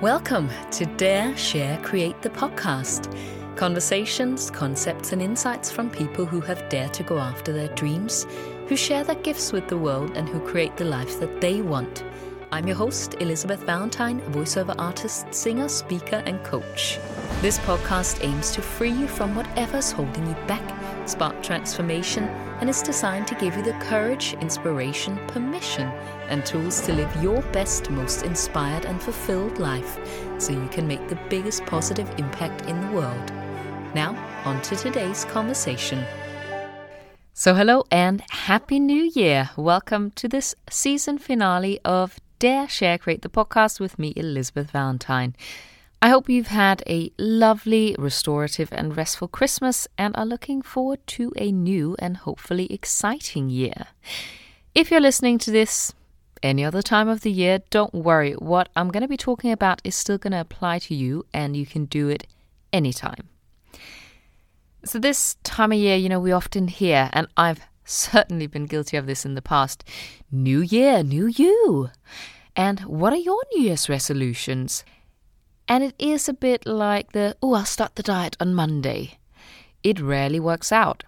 Welcome to Dare, Share, Create the podcast. Conversations, concepts, and insights from people who have dared to go after their dreams, who share their gifts with the world, and who create the life that they want. I'm your host, Elisabeth Valentine, voiceover artist, singer, speaker, and coach. This podcast aims to free you from whatever's holding you back, spark transformation, and is designed to give you the courage, inspiration, permission, and tools to live your best, most inspired, and fulfilled life so you can make the biggest positive impact in the world. Now, on to today's conversation. So, hello and Happy New Year! Welcome to this season finale of Dare Share Create the podcast with me, Elisabeth Valentine. I hope you've had a lovely, restorative, and restful Christmas and are looking forward to a new and hopefully exciting year. If you're listening to this any other time of the year, don't worry. What I'm going to be talking about is still going to apply to you, and you can do it anytime. So, this time of year, you know, we often hear, and I've certainly been guilty of this in the past New Year, New You. And what are your New Year's resolutions? And it is a bit like the, oh, I'll start the diet on Monday. It rarely works out.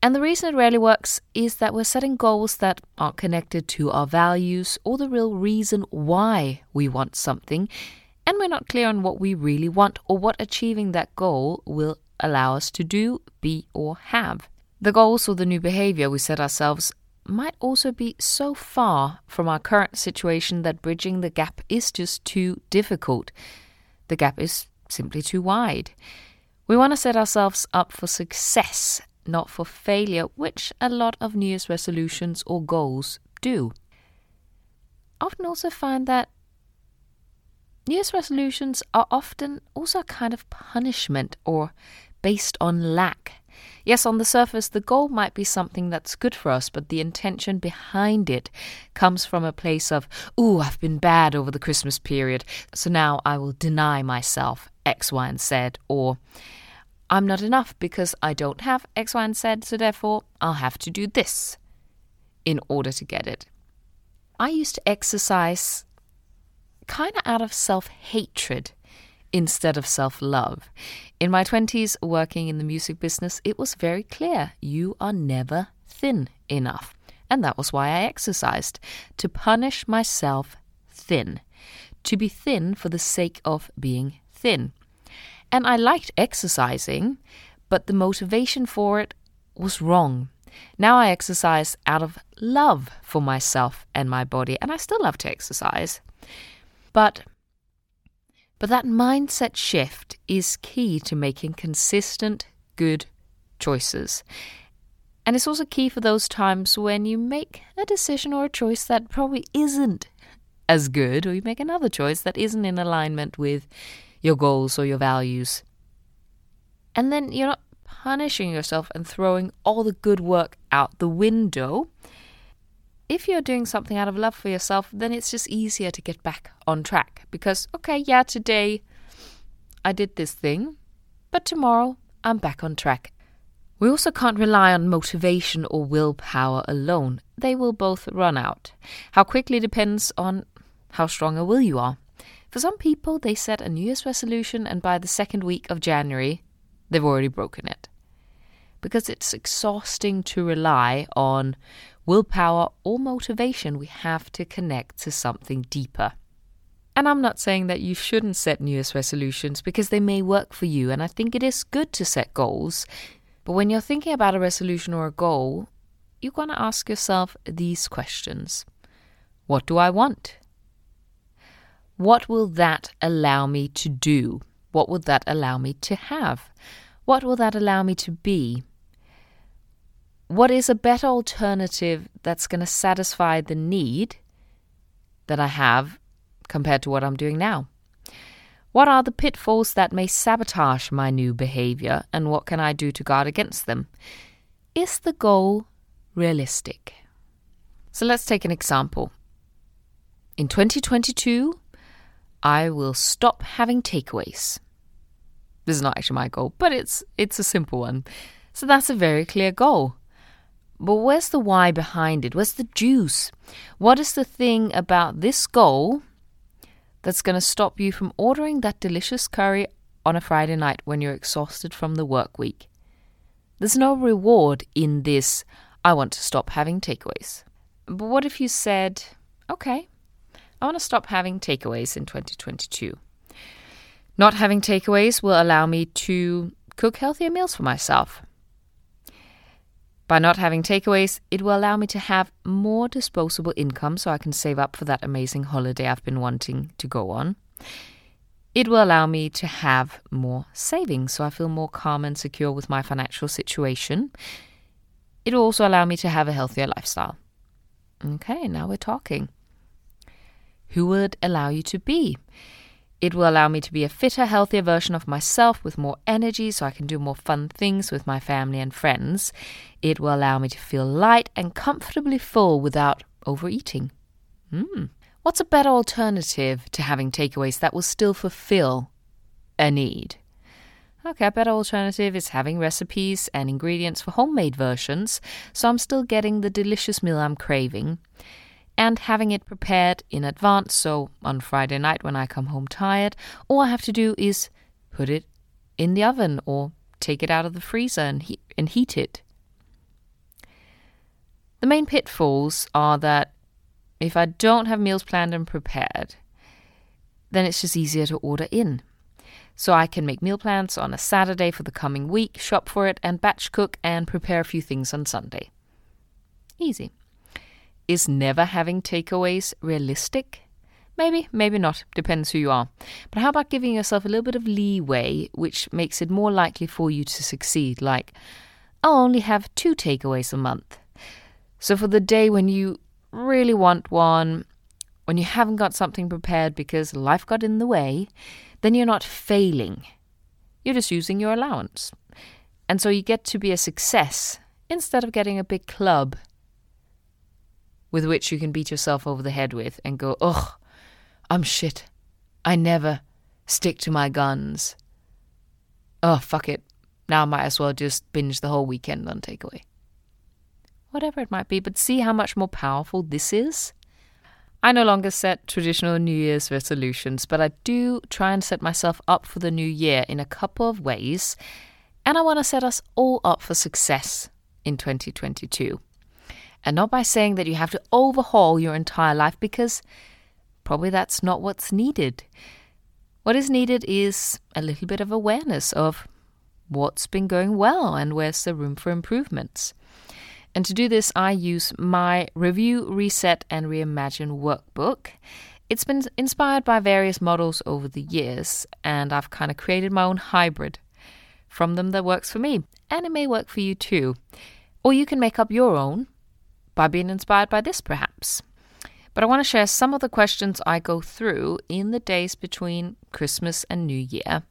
And the reason it rarely works is that we're setting goals that aren't connected to our values or the real reason why we want something, and we're not clear on what we really want or what achieving that goal will allow us to do, be, or have. The goals or the new behavior we set ourselves might also be so far from our current situation that bridging the gap is just too difficult. The gap is simply too wide. We want to set ourselves up for success, not for failure, which a lot of New Year's resolutions or goals do. I often also find that New Year's resolutions are often also a kind of punishment or based on lack Yes, on the surface, the goal might be something that's good for us, but the intention behind it comes from a place of, ooh, I've been bad over the Christmas period, so now I will deny myself X, Y, and Z, or I'm not enough because I don't have X, Y, and Z, so therefore I'll have to do this in order to get it. I used to exercise kind of out of self hatred instead of self love. In my 20s, working in the music business, it was very clear you are never thin enough. And that was why I exercised to punish myself thin, to be thin for the sake of being thin. And I liked exercising, but the motivation for it was wrong. Now I exercise out of love for myself and my body, and I still love to exercise. But but that mindset shift is key to making consistent, good choices. And it's also key for those times when you make a decision or a choice that probably isn't as good, or you make another choice that isn't in alignment with your goals or your values. And then you're not punishing yourself and throwing all the good work out the window if you're doing something out of love for yourself, then it's just easier to get back on track because, okay, yeah, today I did this thing, but tomorrow I'm back on track. We also can't rely on motivation or willpower alone. They will both run out. How quickly depends on how strong a will you are. For some people, they set a New Year's resolution, and by the second week of January, they've already broken it. Because it's exhausting to rely on willpower, or motivation, we have to connect to something deeper. And I'm not saying that you shouldn't set New Year's resolutions because they may work for you, and I think it is good to set goals. But when you're thinking about a resolution or a goal, you're going to ask yourself these questions What do I want? What will that allow me to do? What will that allow me to have? What will that allow me to be? What is a better alternative that's going to satisfy the need that I have compared to what I'm doing now? What are the pitfalls that may sabotage my new behavior, and what can I do to guard against them? Is the goal realistic? So let's take an example. In 2022, I will stop having takeaways. This is not actually my goal, but it's it's a simple one. So that's a very clear goal. But where's the why behind it? Where's the juice? What is the thing about this goal that's going to stop you from ordering that delicious curry on a Friday night when you're exhausted from the work week. There's no reward in this, I want to stop having takeaways. But what if you said, okay, I want to stop having takeaways in 2022? Not having takeaways will allow me to cook healthier meals for myself. By not having takeaways, it will allow me to have more disposable income so I can save up for that amazing holiday I've been wanting to go on. It will allow me to have more savings so I feel more calm and secure with my financial situation. It will also allow me to have a healthier lifestyle. Okay, now we're talking. Who would allow you to be? It will allow me to be a fitter, healthier version of myself with more energy so I can do more fun things with my family and friends. It will allow me to feel light and comfortably full without overeating. Mm. What's a better alternative to having takeaways that will still fulfill a need? Okay, a better alternative is having recipes and ingredients for homemade versions, so I'm still getting the delicious meal I'm craving and having it prepared in advance. So on Friday night when I come home tired, all I have to do is put it in the oven or take it out of the freezer and, he- and heat it. The main pitfalls are that if I don't have meals planned and prepared, then it's just easier to order in. So I can make meal plans on a Saturday for the coming week, shop for it, and batch cook and prepare a few things on Sunday. Easy. Is never having takeaways realistic? Maybe, maybe not, depends who you are. But how about giving yourself a little bit of leeway, which makes it more likely for you to succeed? Like, I'll only have two takeaways a month. So for the day when you really want one, when you haven't got something prepared because life got in the way, then you're not failing. You're just using your allowance. And so you get to be a success instead of getting a big club with which you can beat yourself over the head with and go, ugh, I'm shit. I never stick to my guns. Oh, fuck it. Now I might as well just binge the whole weekend on takeaway. Whatever it might be, but see how much more powerful this is? I no longer set traditional New Year's resolutions, but I do try and set myself up for the new year in a couple of ways, and I want to set us all up for success in 2022 and not by saying that you have to overhaul your entire life because probably that's not what's needed. What is needed is a little bit of awareness of what's been going well and where's the room for improvements. And to do this, I use my Review, Reset, and Reimagine workbook. It's been inspired by various models over the years, and I've kind of created my own hybrid from them that works for me. And it may work for you too. Or you can make up your own by being inspired by this, perhaps. But I want to share some of the questions I go through in the days between Christmas and New Year.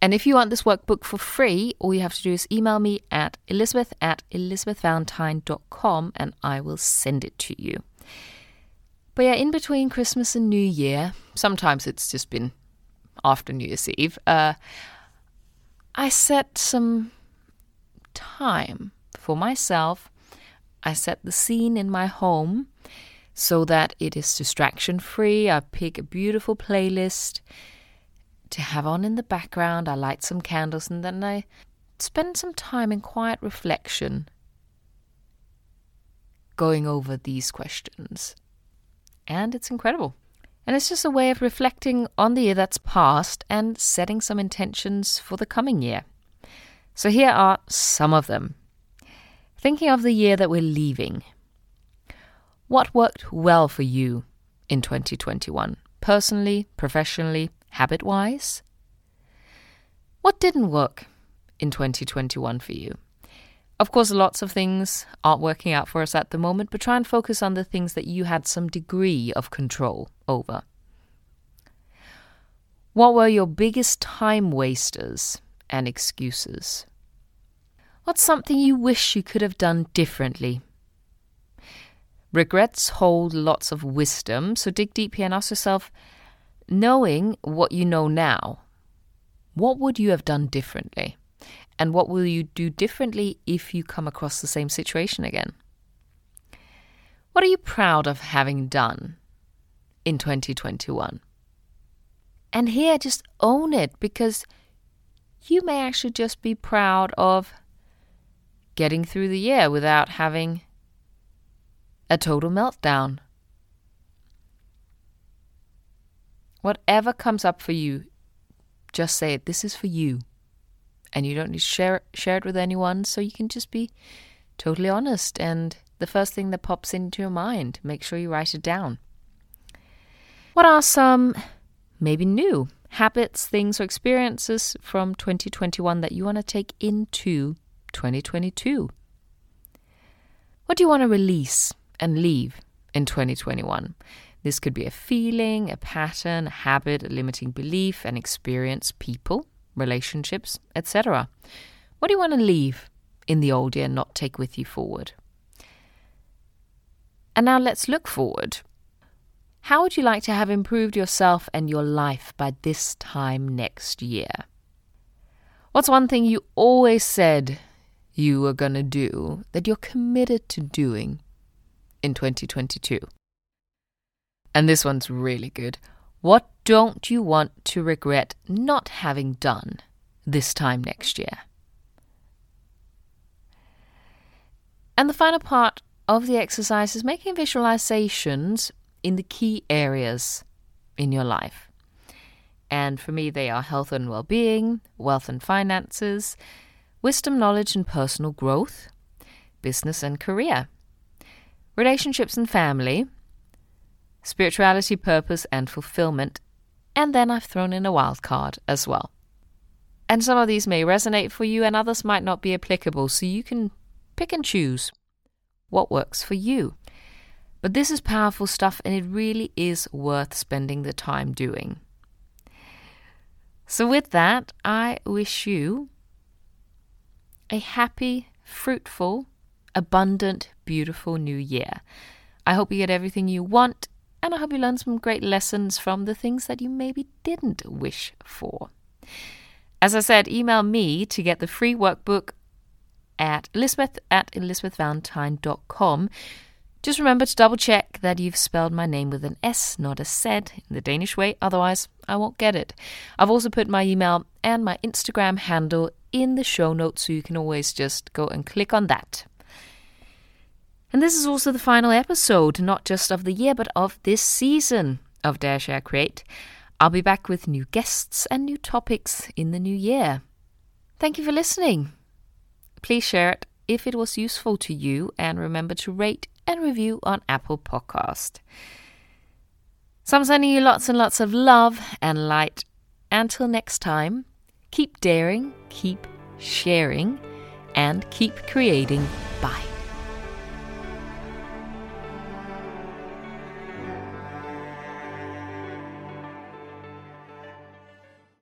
And if you want this workbook for free, all you have to do is email me at elisabeth at elisabethvalentine.com and I will send it to you. But yeah, in between Christmas and New Year, sometimes it's just been after New Year's Eve, uh, I set some time for myself I set the scene in my home so that it is distraction free. I pick a beautiful playlist to have on in the background. I light some candles and then I spend some time in quiet reflection going over these questions. And it's incredible. And it's just a way of reflecting on the year that's passed and setting some intentions for the coming year. So here are some of them. Thinking of the year that we're leaving, what worked well for you in 2021, personally, professionally, habit wise? What didn't work in 2021 for you? Of course, lots of things aren't working out for us at the moment, but try and focus on the things that you had some degree of control over. What were your biggest time wasters and excuses? What's something you wish you could have done differently? Regrets hold lots of wisdom, so dig deep here and ask yourself knowing what you know now, what would you have done differently? And what will you do differently if you come across the same situation again? What are you proud of having done in 2021? And here, just own it because you may actually just be proud of getting through the year without having a total meltdown. Whatever comes up for you, just say it. This is for you. And you don't need to share, share it with anyone, so you can just be totally honest. And the first thing that pops into your mind, make sure you write it down. What are some maybe new habits, things, or experiences from 2021 that you want to take into 2022? What do you want to release and leave in 2021? This could be a feeling, a pattern, a habit, a limiting belief, an experience, people, relationships, etc. What do you want to leave in the old year and not take with you forward? And now let's look forward. How would you like to have improved yourself and your life by this time next year? What's one thing you always said you are going to do that you're committed to doing in 2022? And this one's really good. What don't you want to regret not having done this time next year? And the final part of the exercise is making visualizations in the key areas in your life. And for me, they are health and well being, wealth and finances, wisdom, knowledge, and personal growth, business and career, relationships and family, spirituality, purpose, and fulfillment. And then I've thrown in a wild card as well. And some of these may resonate for you, and others might not be applicable, so you can pick and choose what works for you. But this is powerful stuff, and it really is worth spending the time doing. So, with that, I wish you a happy, fruitful, abundant, beautiful new year. I hope you get everything you want and I hope you learn some great lessons from the things that you maybe didn't wish for. As I said, email me to get the free workbook at elisabeth at elisabethvalentine.com. Just remember to double check that you've spelled my name with an S, not a Z, in the Danish way, otherwise, I won't get it. I've also put my email and my Instagram handle in the show notes, so you can always just go and click on that. And this is also the final episode, not just of the year, but of this season of Dare Share Create. I'll be back with new guests and new topics in the new year. Thank you for listening. Please share it if it was useful to you, and remember to rate and review on Apple Podcast. So I'm sending you lots and lots of love and light. Until next time, keep daring, keep sharing, and keep creating. Bye.